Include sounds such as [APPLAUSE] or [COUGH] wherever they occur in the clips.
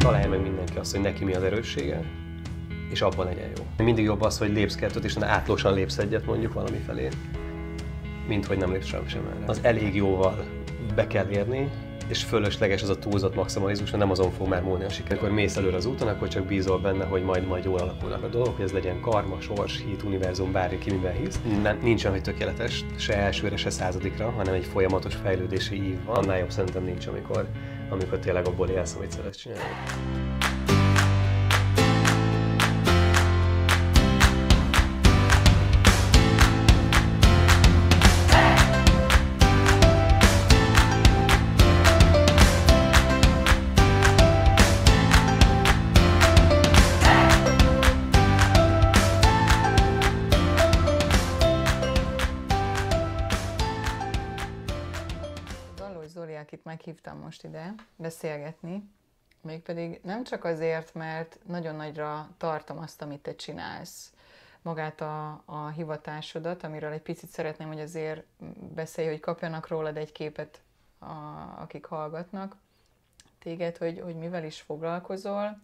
Találja meg mindenki azt, hogy neki mi az erőssége, és abban legyen jó. Mindig jobb az, hogy lépsz kettőt, és átlósan lépsz egyet mondjuk valami felé, mint hogy nem lépsz sem, erre. Az elég jóval be kell érni, és fölösleges az a túlzott maximalizmus, mert nem azon fog már múlni a siker. Akkor mész előre az úton, akkor csak bízol benne, hogy majd majd jól alakulnak a dolgok, hogy ez legyen karma, sors, hit, univerzum, bárki ki miben hisz. Nem, nincsen, hogy tökéletes, se elsőre, se századikra, hanem egy folyamatos fejlődési ív van. Annál jobb szerintem nincs, amikor, amikor tényleg abból élsz, amit szeretsz csinálni. Meghívtam most ide beszélgetni, mégpedig nem csak azért, mert nagyon nagyra tartom azt, amit te csinálsz, magát a, a hivatásodat, amiről egy picit szeretném, hogy azért beszélj, hogy kapjanak rólad egy képet, a, akik hallgatnak téged, hogy, hogy mivel is foglalkozol,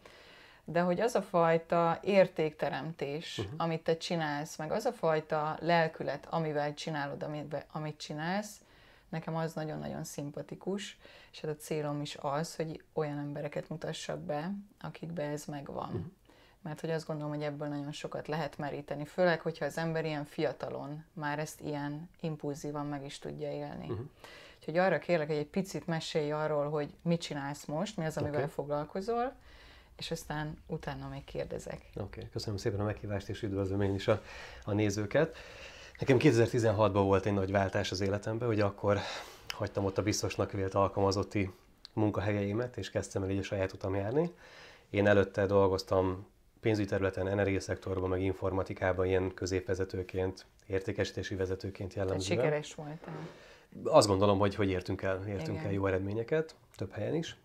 de hogy az a fajta értékteremtés, uh-huh. amit te csinálsz, meg az a fajta lelkület, amivel csinálod, amit, amit csinálsz, Nekem az nagyon-nagyon szimpatikus, és hát a célom is az, hogy olyan embereket mutassak be, akikbe ez megvan. Uh-huh. Mert hogy azt gondolom, hogy ebből nagyon sokat lehet meríteni, főleg, hogyha az ember ilyen fiatalon már ezt ilyen impulzívan meg is tudja élni. Uh-huh. Úgyhogy arra kérlek, hogy egy picit mesélj arról, hogy mit csinálsz most, mi az, amivel okay. foglalkozol, és aztán utána még kérdezek. Oké, okay. köszönöm szépen a meghívást, és üdvözlöm én is a, a nézőket. Nekem 2016-ban volt egy nagy váltás az életemben, hogy akkor hagytam ott a biztosnak vélt alkalmazotti munkahelyeimet, és kezdtem el így a saját utam járni. Én előtte dolgoztam pénzügyi területen, energiaszektorban, meg informatikában ilyen középvezetőként, értékesítési vezetőként jellemzően. Tehát sikeres voltál. Azt gondolom, hogy, hogy értünk el, értünk el jó eredményeket, több helyen is.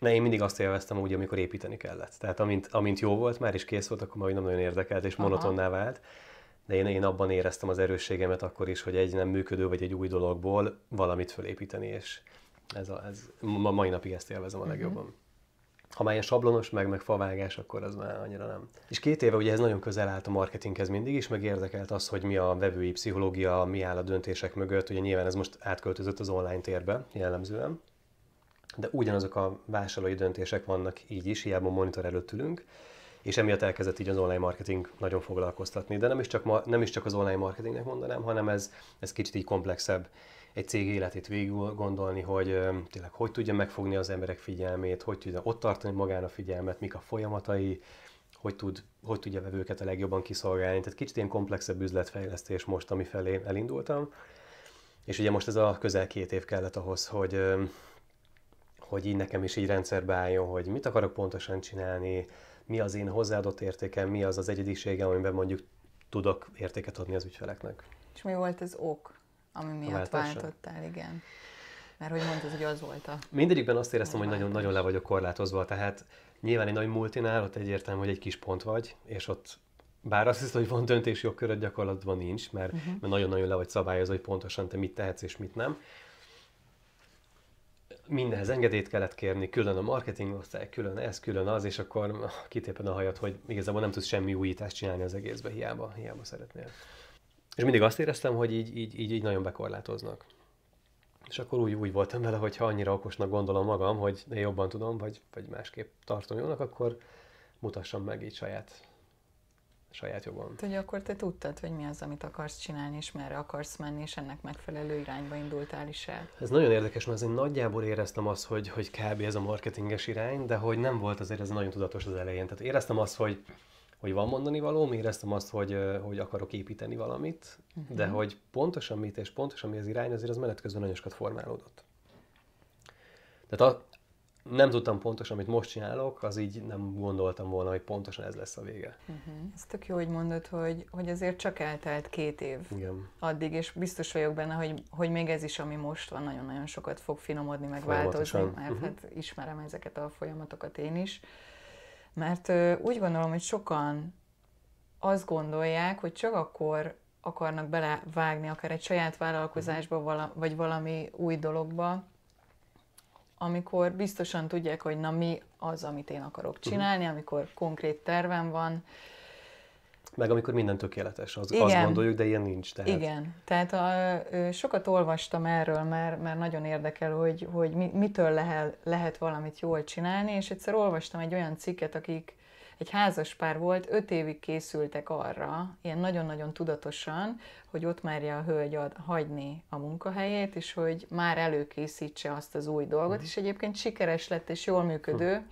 De én mindig azt élveztem úgy, amikor építeni kellett. Tehát amint, amint jó volt, már is kész volt, akkor már nem nagyon érdekelt, és monotonná vált de én, én abban éreztem az erősségemet akkor is, hogy egy nem működő vagy egy új dologból valamit fölépíteni, és ez, a, ez ma, mai napig ezt élvezem a mhm. legjobban. Uh-huh. Ha már ilyen sablonos, meg, meg favágás, akkor az már annyira nem. És két éve ugye ez nagyon közel állt a marketinghez mindig is, meg érdekelt az, hogy mi a vevői pszichológia, mi áll a döntések mögött. Ugye nyilván ez most átköltözött az online térbe jellemzően, de ugyanazok a vásárlói döntések vannak így is, hiába monitor előtt ülünk és emiatt elkezdett így az online marketing nagyon foglalkoztatni. De nem is csak, ma, nem is csak az online marketingnek mondanám, hanem ez, ez kicsit így komplexebb egy cég életét végül gondolni, hogy tényleg hogy tudja megfogni az emberek figyelmét, hogy tudja ott tartani magán a figyelmet, mik a folyamatai, hogy, tud, hogy tudja vevőket a legjobban kiszolgálni. Tehát kicsit ilyen komplexebb üzletfejlesztés most, ami felé elindultam. És ugye most ez a közel két év kellett ahhoz, hogy, hogy így nekem is így rendszerbe álljon, hogy mit akarok pontosan csinálni, mi az én hozzáadott értékem, mi az az egyediségem, amiben mondjuk tudok értéket adni az ügyfeleknek. És mi volt az ok, ami miatt váltottál, igen? Mert hogy mondtad, hogy az volt a... Mindegyikben azt éreztem, hogy nagyon, nagyon le vagyok korlátozva, tehát nyilván egy nagy multinál ott egyértelmű, hogy egy kis pont vagy, és ott bár azt hiszem, hogy van döntési jogköröd, gyakorlatban nincs, mert, uh-huh. mert nagyon-nagyon le vagy szabályozva, hogy pontosan te mit tehetsz és mit nem mindenhez engedélyt kellett kérni, külön a marketing osztály, külön ez, külön az, és akkor kitépen a hajat, hogy igazából nem tudsz semmi újítást csinálni az egészbe, hiába, hiába szeretnél. És mindig azt éreztem, hogy így, így, így, így nagyon bekorlátoznak. És akkor úgy, úgy voltam vele, hogy ha annyira okosnak gondolom magam, hogy én jobban tudom, vagy, vagy másképp tartom jónak, akkor mutassam meg így saját saját jogon. Hogy akkor te tudtad, hogy mi az, amit akarsz csinálni, és merre akarsz menni, és ennek megfelelő irányba indultál is el. Ez nagyon érdekes, mert én nagyjából éreztem azt, hogy, hogy kb. ez a marketinges irány, de hogy nem volt azért ez nagyon tudatos az elején. Tehát éreztem azt, hogy, hogy van mondani való, éreztem azt, hogy, hogy akarok építeni valamit, uh-huh. de hogy pontosan mit és pontosan mi az irány, azért az menet közben nagyon sokat formálódott. Tehát nem tudtam pontosan, amit most csinálok, az így nem gondoltam volna, hogy pontosan ez lesz a vége. Uh-huh. Ez tök jó, hogy mondod, hogy, hogy azért csak eltelt két év Igen. addig, és biztos vagyok benne, hogy, hogy még ez is, ami most van, nagyon-nagyon sokat fog finomodni, meg változni, mert uh-huh. hát ismerem ezeket a folyamatokat én is. Mert uh, úgy gondolom, hogy sokan azt gondolják, hogy csak akkor akarnak belevágni akár egy saját vállalkozásba, vala, vagy valami új dologba, amikor biztosan tudják, hogy na mi az, amit én akarok csinálni, uh-huh. amikor konkrét tervem van. Meg amikor minden tökéletes, az, azt gondoljuk, de ilyen nincs. Tehát. Igen, tehát a, sokat olvastam erről, mert, mert nagyon érdekel, hogy, hogy mitől lehet, lehet valamit jól csinálni, és egyszer olvastam egy olyan cikket, akik egy házas pár volt, öt évig készültek arra, ilyen nagyon-nagyon tudatosan, hogy ott merje a hölgy ad, hagyni a munkahelyét, és hogy már előkészítse azt az új dolgot, mm. és egyébként sikeres lett és jól működő,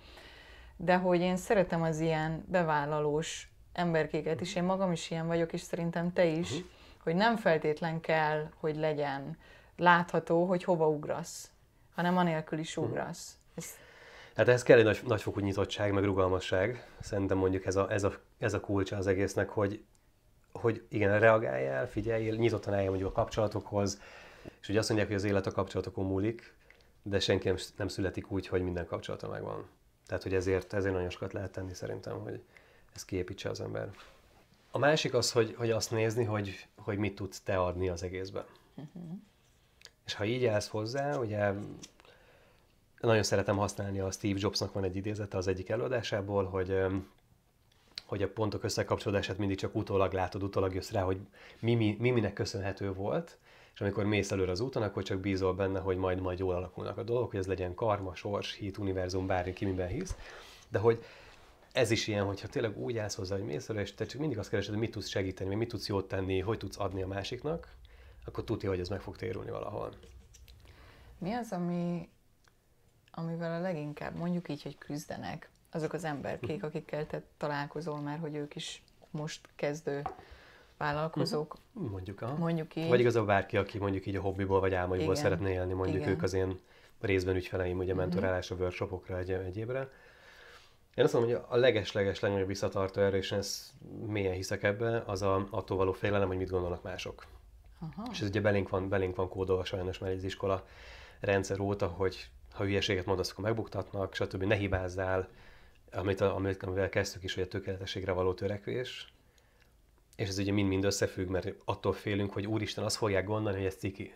de hogy én szeretem az ilyen bevállalós emberkéket is, én magam is ilyen vagyok, és szerintem te is, uh-huh. hogy nem feltétlen kell, hogy legyen látható, hogy hova ugrasz, hanem anélkül is ugrasz. Ez Hát ez kell egy nagy, nagyfokú nyitottság, meg rugalmasság. Szerintem mondjuk ez a, ez a, ez a kulcsa az egésznek, hogy, hogy igen, reagáljál, figyeljél, nyitottan állj mondjuk a kapcsolatokhoz, és ugye azt mondják, hogy az élet a kapcsolatokon múlik, de senki nem, nem születik úgy, hogy minden kapcsolata megvan. Tehát, hogy ezért, ezért nagyon sokat lehet tenni szerintem, hogy ezt kiépítse az ember. A másik az, hogy, hogy azt nézni, hogy, hogy mit tudsz te adni az egészben. Uh-huh. És ha így állsz hozzá, ugye nagyon szeretem használni a Steve Jobsnak van egy idézete az egyik előadásából, hogy hogy a pontok összekapcsolódását mindig csak utólag látod, utólag jössz rá, hogy mi, mi, mi minek köszönhető volt, és amikor mész előre az úton, akkor csak bízol benne, hogy majd majd jól alakulnak a dolgok, hogy ez legyen karma, sors, hit, univerzum, bármi ki miben hisz, de hogy ez is ilyen, hogyha tényleg úgy állsz hozzá, hogy mész előre, és te csak mindig azt keresed, hogy mit tudsz segíteni, mit tudsz jót tenni, hogy tudsz adni a másiknak, akkor tudja, hogy ez meg fog térülni valahol. Mi az, ami amivel a leginkább mondjuk így, hogy küzdenek azok az emberkék, mhm. akikkel te találkozol már, hogy ők is most kezdő vállalkozók. Mhm. Mondjuk, aha. mondjuk így. Vagy igazából bárki, aki mondjuk így a hobbiból vagy álmaiból Igen. szeretne élni, mondjuk Igen. ők az én részben ügyfeleim, ugye mhm. mentorálásra, workshopokra, egy, egyébre. Én azt mondom, hogy a leges-leges legnagyobb visszatartó erre, és ezt mélyen hiszek ebbe, az a, attól való félelem, hogy mit gondolnak mások. Aha. És ez ugye belénk van, belénk van kódolva sajnos már az iskola rendszer óta, hogy ha hülyeséget mondasz, akkor megbuktatnak, stb. Ne hibázzál, amit, amit, amivel kezdtük is, hogy a tökéletességre való törekvés. És ez ugye mind-mind összefügg, mert attól félünk, hogy úristen, azt fogják gondolni, hogy ez ciki.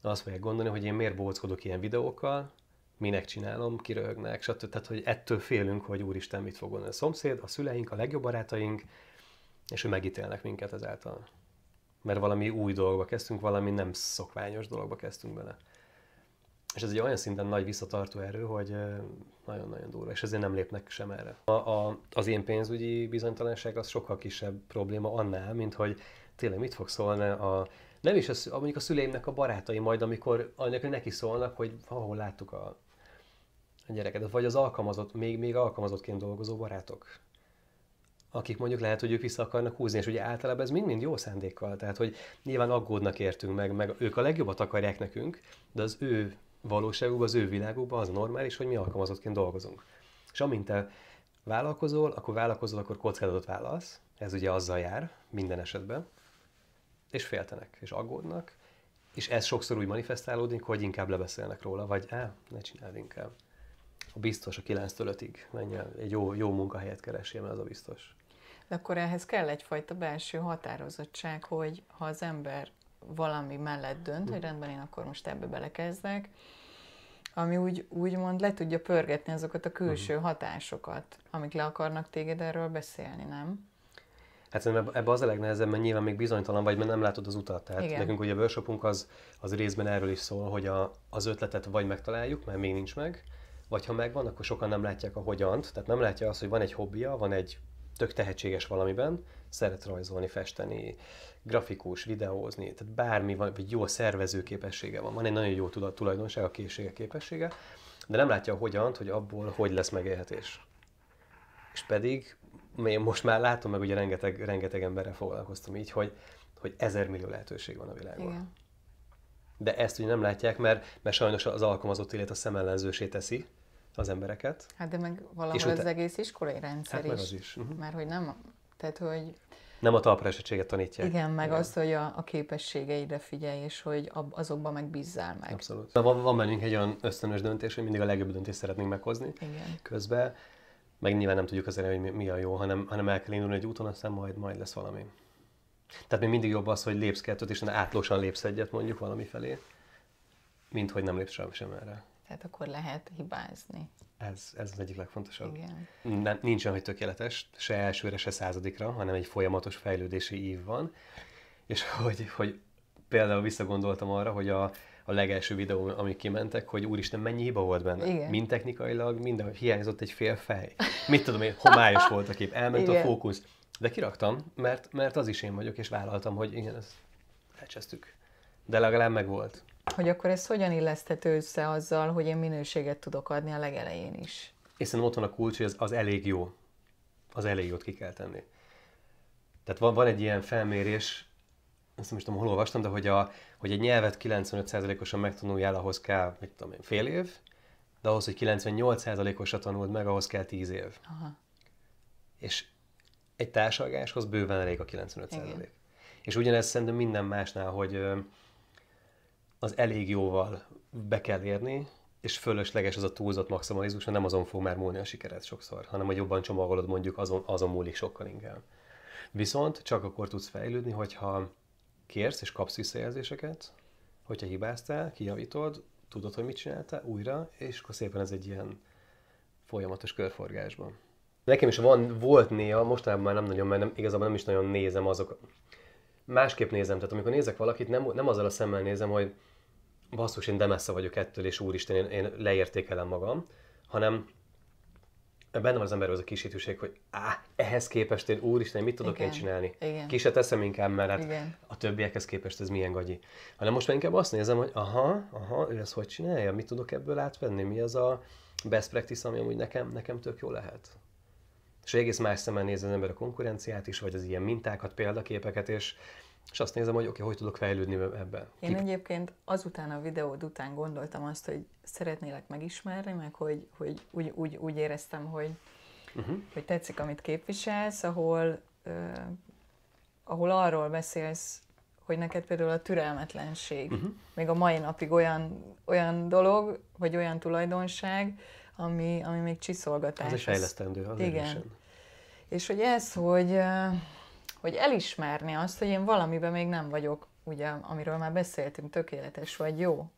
Azt fogják gondolni, hogy én miért bóckodok ilyen videókkal, minek csinálom, kiröhögnek, stb. Tehát, hogy ettől félünk, hogy úristen, mit fog gondolni a szomszéd, a szüleink, a legjobb barátaink, és hogy megítélnek minket ezáltal. Mert valami új dologba kezdtünk, valami nem szokványos dologba kezdtünk bele. És ez egy olyan szinten nagy visszatartó erő, hogy nagyon-nagyon durva, és ezért nem lépnek sem erre. A, a, az én pénzügyi bizonytalanság az sokkal kisebb probléma annál, mint hogy tényleg mit fog szólni a, nem is a, mondjuk a szüleimnek a barátai majd, amikor annak neki szólnak, hogy ahol láttuk a, a gyereket, vagy az alkalmazott, még, még alkalmazottként dolgozó barátok, akik mondjuk lehet, hogy ők vissza akarnak húzni, és ugye általában ez mind-mind jó szándékkal, tehát hogy nyilván aggódnak értünk meg, meg ők a legjobbat akarják nekünk, de az ő valóságukban, az ő világukban az a normális, hogy mi alkalmazottként dolgozunk. És amint te vállalkozol, akkor vállalkozol, akkor kockázatot vállalsz, ez ugye azzal jár minden esetben, és féltenek, és aggódnak, és ez sokszor úgy manifestálódik, hogy inkább lebeszélnek róla, vagy á, ne csináld inkább. A biztos a 9-től 5-ig menj el, egy jó, jó munkahelyet keresél, mert az a biztos. De akkor ehhez kell egyfajta belső határozottság, hogy ha az ember valami mellett dönt, hogy rendben én akkor most ebbe belekezdek, ami úgy, úgymond le tudja pörgetni azokat a külső uh-huh. hatásokat, amik le akarnak téged erről beszélni, nem? Hát szerintem ebbe az a legnehezebb, mert nyilván még bizonytalan vagy, mert nem látod az utat. Tehát Igen. nekünk ugye a workshopunk az, az részben erről is szól, hogy a, az ötletet vagy megtaláljuk, mert még nincs meg, vagy ha megvan, akkor sokan nem látják a hogyant, tehát nem látja azt, hogy van egy hobbija, van egy tök tehetséges valamiben, szeret rajzolni, festeni, grafikus, videózni, tehát bármi van, vagy jó szervező képessége van. Van egy nagyon jó tudat, tulajdonság, a készsége, képessége, de nem látja a hogyan, hogy abból hogy lesz megélhetés. És pedig én most már látom meg, ugye rengeteg, rengeteg emberrel foglalkoztam így, hogy, hogy ezer millió lehetőség van a világban. Igen. De ezt ugye nem látják, mert, mert sajnos az alkalmazott élet a szemellenzősé teszi az embereket. Hát de meg valahol és az utána... egész iskolai rendszer hát is. Az is. Uh-huh. Mert hogy nem, tehát hogy nem a talpra esettséget tanítják. Igen, meg Igen. azt, hogy a, a képességeidre figyelj, és hogy azokban meg bízzál meg. Abszolút. Van, van bennünk egy olyan ösztönös döntés, hogy mindig a legjobb döntést szeretnénk meghozni Igen. közben. Meg nyilván nem tudjuk azért, hogy mi, mi a jó, hanem, hanem el kell indulni egy úton, aztán majd, majd lesz valami. Tehát még mindig jobb az, hogy lépsz kettőt, és átlósan lépsz egyet mondjuk valami felé, mint hogy nem lépsz sem, sem erre. Tehát akkor lehet hibázni. Ez, ez az egyik legfontosabb. Igen. Nem, nincs olyan, hogy tökéletes, se elsőre, se századikra, hanem egy folyamatos fejlődési ív van. És hogy, hogy például visszagondoltam arra, hogy a, a legelső videó, amik kimentek, hogy úristen, mennyi hiba volt benne. Igen. Mind technikailag, minden, hiányzott egy fél fej. Mit tudom én, homályos volt a kép, elment igen. a fókusz. De kiraktam, mert, mert az is én vagyok, és vállaltam, hogy igen, ezt elcsesztük. De legalább meg volt. Hogy akkor ez hogyan illeszthető össze azzal, hogy én minőséget tudok adni a legelején is? És szerintem ott van a kulcs, hogy az, az elég jó. Az elég jót ki kell tenni. Tehát van, van egy ilyen felmérés, azt nem is tudom, hol olvastam, de hogy, a, hogy egy nyelvet 95%-osan megtanuljál, ahhoz kell, mit tudom én, fél év, de ahhoz, hogy 98%-osra tanuld meg, ahhoz kell 10 év. Aha. És egy társalgáshoz bőven elég a 95%. Igen. És ugyanez szerintem minden másnál, hogy az elég jóval be kell érni, és fölösleges az a túlzott maximalizmus, mert nem azon fog már múlni a sikered sokszor, hanem hogy jobban csomagolod mondjuk azon, azon múlik sokkal inkább. Viszont csak akkor tudsz fejlődni, hogyha kérsz és kapsz visszajelzéseket, hogyha hibáztál, kijavítod, tudod, hogy mit csináltál újra, és akkor szépen ez egy ilyen folyamatos körforgásban. Nekem is van, volt néha, mostanában már nem nagyon, mert nem, igazából nem is nagyon nézem azok. Másképp nézem, tehát amikor nézek valakit, nem, nem azzal a szemmel nézem, hogy basszus, én de messze vagyok ettől, és úristen, én, én leértékelem magam, hanem benne van az emberben az a kisítőség, hogy á, ehhez képest én úristen, mit tudok Igen. én csinálni? Igen. Ki se teszem inkább, mert hát Igen. a többiekhez képest ez milyen gagyi. Hanem most már inkább azt nézem, hogy aha, aha, ő ezt hogy csinálja, mit tudok ebből átvenni, mi az a best practice, ami amúgy nekem, nekem tök jó lehet. És egész más szemmel néz az ember a konkurenciát is, vagy az ilyen mintákat, példaképeket, és és azt nézem, hogy oké, okay, hogy tudok fejlődni ebben. Én Kip... egyébként azután a videód után gondoltam azt, hogy szeretnélek megismerni, meg hogy, hogy úgy, úgy, úgy éreztem, hogy, uh-huh. hogy tetszik, amit képviselsz, ahol, uh, ahol arról beszélsz, hogy neked például a türelmetlenség uh-huh. még a mai napig olyan, olyan dolog, vagy olyan tulajdonság, ami, ami még csiszolgatás. Az is fejlesztendő, az Igen. Erősen. És hogy ez, hogy uh, hogy elismerni azt, hogy én valamiben még nem vagyok, ugye, amiről már beszéltünk, tökéletes vagy jó.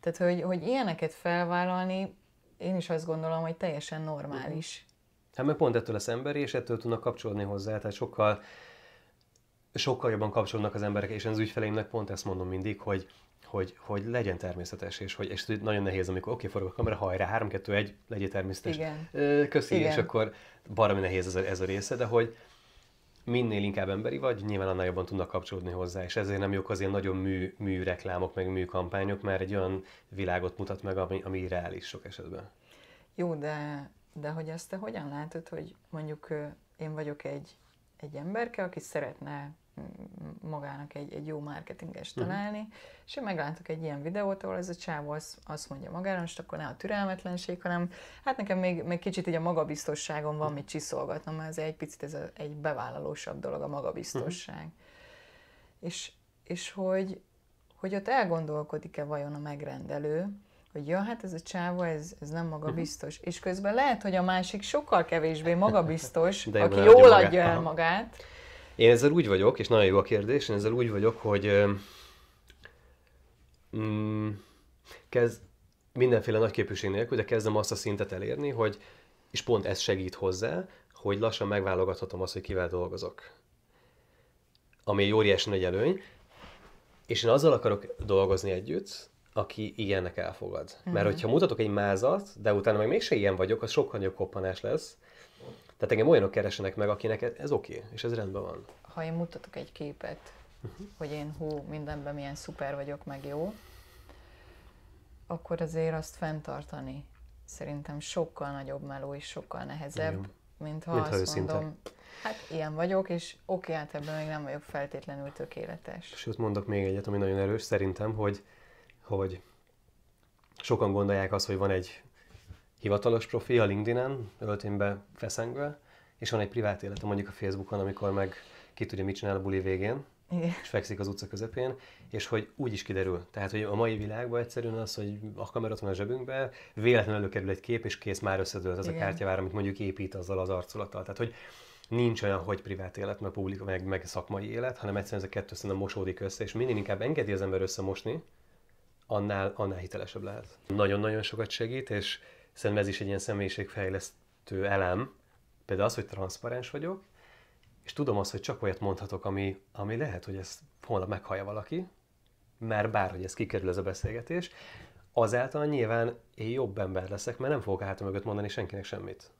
Tehát, hogy, hogy ilyeneket felvállalni, én is azt gondolom, hogy teljesen normális. Hát meg pont ettől lesz emberi, és ettől tudnak kapcsolódni hozzá, tehát sokkal, sokkal jobban kapcsolódnak az emberek, és az ügyfeleimnek pont ezt mondom mindig, hogy, hogy, hogy legyen természetes, és hogy és nagyon nehéz, amikor oké, okay, forog a kamera, hajrá, 3, 2, 1, legyél természetes. Igen. Köszi, Igen. és akkor baromi nehéz ez a, ez a része, de hogy, minél inkább emberi vagy, nyilván annál jobban tudnak kapcsolódni hozzá, és ezért nem jók az ilyen nagyon mű, mű reklámok, meg mű kampányok, mert egy olyan világot mutat meg, ami, ami reális sok esetben. Jó, de, de hogy ezt te hogyan látod, hogy mondjuk én vagyok egy, egy emberke, aki szeretne magának egy, egy jó marketinges mhm. találni, uh-huh. és én meglátok egy ilyen videót, ahol ez a csávó az, azt mondja magára, most akkor ne a türelmetlenség, hanem hát nekem még, még kicsit így a magabiztosságom van mit csiszolgatnom, mert ez egy picit ez a, egy bevállalósabb dolog, a magabiztosság. Uh-huh. És, és hogy, hogy ott elgondolkodik-e vajon a megrendelő, hogy ja, hát ez a csávó, ez, ez nem magabiztos. Uh-huh. És közben lehet, hogy a másik sokkal kevésbé magabiztos, aki jól adja el magát, én ezzel úgy vagyok, és nagyon jó a kérdés, én ezzel úgy vagyok, hogy mm, kezd, mindenféle nagy képűség nélkül, de kezdem azt a szintet elérni, hogy, és pont ez segít hozzá, hogy lassan megválogathatom azt, hogy kivel dolgozok. Ami egy óriási nagy előny, és én azzal akarok dolgozni együtt, aki ilyennek elfogad. Mm-hmm. Mert mhm. hogyha mutatok egy mázat, de utána meg mégse ilyen vagyok, az sokkal nagyobb koppanás lesz, tehát engem olyanok keresenek meg, akinek ez oké, okay, és ez rendben van. Ha én mutatok egy képet, uh-huh. hogy én hú, mindenben milyen szuper vagyok, meg jó, akkor azért azt fenntartani szerintem sokkal nagyobb meló és sokkal nehezebb, Igen. mint ha mint azt őszinte. mondom, hát ilyen vagyok, és oké, hát ebben még nem vagyok feltétlenül tökéletes. Sőt, mondok még egyet, ami nagyon erős, szerintem, hogy, hogy sokan gondolják azt, hogy van egy hivatalos profi a LinkedIn-en, ölténybe feszengve, és van egy privát élete mondjuk a Facebookon, amikor meg ki tudja, mit csinál a buli végén, Igen. és fekszik az utca közepén, és hogy úgy is kiderül. Tehát, hogy a mai világban egyszerűen az, hogy a kamera van a zsebünkben, véletlenül előkerül egy kép, és kész már összedőlt az Igen. a kártyavár, amit mondjuk épít azzal az arculattal. Tehát, hogy nincs olyan, hogy privát élet, meg publik, meg, meg szakmai élet, hanem egyszerűen ez a kettő szerintem mosódik össze, és minél inkább engedi az ember összemosni, annál, annál hitelesebb lehet. Nagyon-nagyon sokat segít, és szerintem ez is egy ilyen személyiségfejlesztő elem, például az, hogy transzparens vagyok, és tudom azt, hogy csak olyat mondhatok, ami, ami lehet, hogy ezt holnap meghallja valaki, mert bárhogy ez kikerül ez a beszélgetés, azáltal nyilván én jobb ember leszek, mert nem fogok hátam mögött mondani senkinek semmit.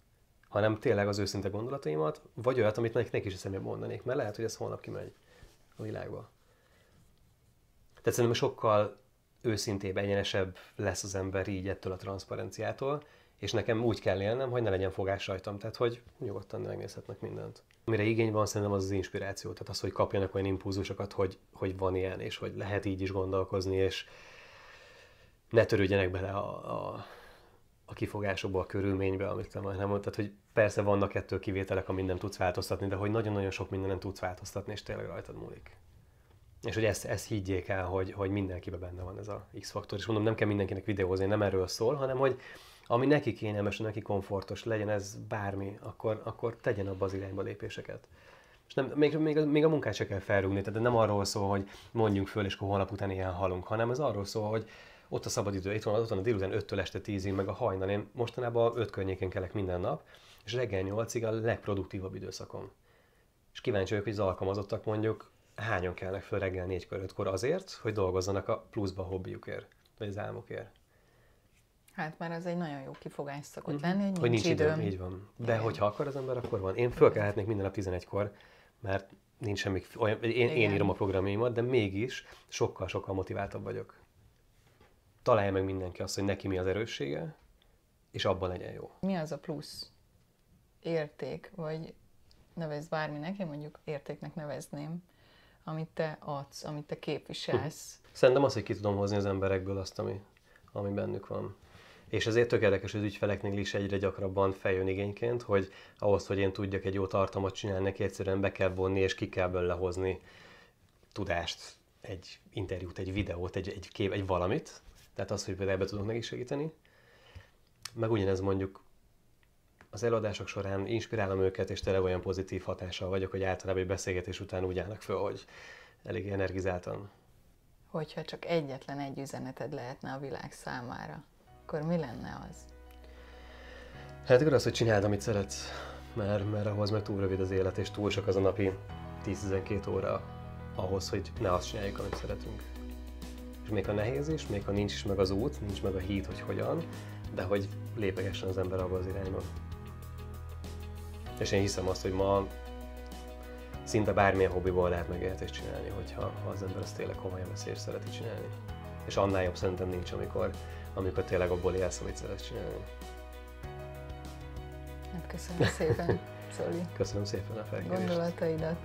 Hanem tényleg az őszinte gondolataimat, vagy olyat, amit neki is eszembe mondanék, mert lehet, hogy ez holnap kimegy a világba. Tehát szerintem sokkal őszintébb, egyenesebb lesz az ember így ettől a transzparenciától, és nekem úgy kell élnem, hogy ne legyen fogás rajtam, tehát hogy nyugodtan megnézhetnek mindent. Mire igény van, szerintem az az inspiráció, tehát az, hogy kapjanak olyan impulzusokat, hogy, hogy van ilyen, és hogy lehet így is gondolkozni, és ne törődjenek bele a, a, a kifogásokba, a körülménybe, amit te majd nem mondtad, hogy persze vannak ettől kivételek, amit nem tudsz változtatni, de hogy nagyon-nagyon sok mindenen tudsz változtatni, és tényleg rajtad múlik. És hogy ezt, ezt higgyék el, hogy, hogy mindenkiben benne van ez a X-faktor. És mondom, nem kell mindenkinek videózni, nem erről szól, hanem hogy ami neki kényelmes, neki komfortos, legyen ez bármi, akkor, akkor tegyen abba az irányba lépéseket. És nem, még, még, a, még a munkát se kell felrúgni, tehát nem arról szól, hogy mondjunk föl, és akkor holnap után ilyen halunk, hanem ez arról szól, hogy ott a szabadidő, itt van, ott van a délután 5-től este 10-ig, meg a hajnal. Én mostanában 5 környékén kelek minden nap, és reggel 8-ig a legproduktívabb időszakom. És kíváncsi vagyok, hogy az alkalmazottak mondjuk hányan kelnek föl reggel 4 5 azért, hogy dolgozzanak a pluszba a hobbiukért, vagy az álmokért. Hát már ez egy nagyon jó kifogás szokott uh-huh. lenni, hogy, hogy nincs, nincs időm. időm. Így van. De Igen. hogyha akar az ember, akkor van. Én fölkelhetnék minden nap 11-kor, mert nincs semmi, olyan, én, én írom a programjaimat, de mégis sokkal-sokkal motiváltabb vagyok. Találja meg mindenki azt, hogy neki mi az erőssége, és abban legyen jó. Mi az a plusz érték, vagy nevezd bárminek, én mondjuk értéknek nevezném, amit te adsz, amit te képviselsz. Hm. Szerintem az, hogy ki tudom hozni az emberekből azt, ami, ami bennük van. És ezért tök érdekes, hogy az ügyfeleknél is egyre gyakrabban feljön igényként, hogy ahhoz, hogy én tudjak egy jó tartalmat csinálni, neki egyszerűen be kell vonni, és ki kell belőle hozni tudást, egy interjút, egy videót, egy, egy kép, egy valamit. Tehát az, hogy például ebbe tudok neki segíteni. Meg ugyanez mondjuk az előadások során inspirálom őket, és tényleg olyan pozitív hatással vagyok, hogy általában egy beszélgetés után úgy állnak föl, hogy elég energizáltan. Hogyha csak egyetlen egy üzeneted lehetne a világ számára, akkor mi lenne az? Hát akkor az, hogy csináld, amit szeretsz, mert, mert ahhoz meg túl rövid az élet, és túl sok az a napi 10-12 óra ahhoz, hogy ne azt csináljuk, amit szeretünk. És még ha nehéz is, még ha nincs is meg az út, nincs meg a híd, hogy hogyan, de hogy lépegessen az ember abba az irányba. És én hiszem azt, hogy ma szinte bármilyen hobbiból lehet megélhetést csinálni, hogyha az ember azt tényleg komolyan veszi és szereti csinálni. És annál jobb szerintem nincs, amikor amikor tényleg abból élsz, amit szeretsz csinálni. Hát köszönöm szépen, Szóli. [LAUGHS] Köszönöm szépen a felkérést. Gondolataidat.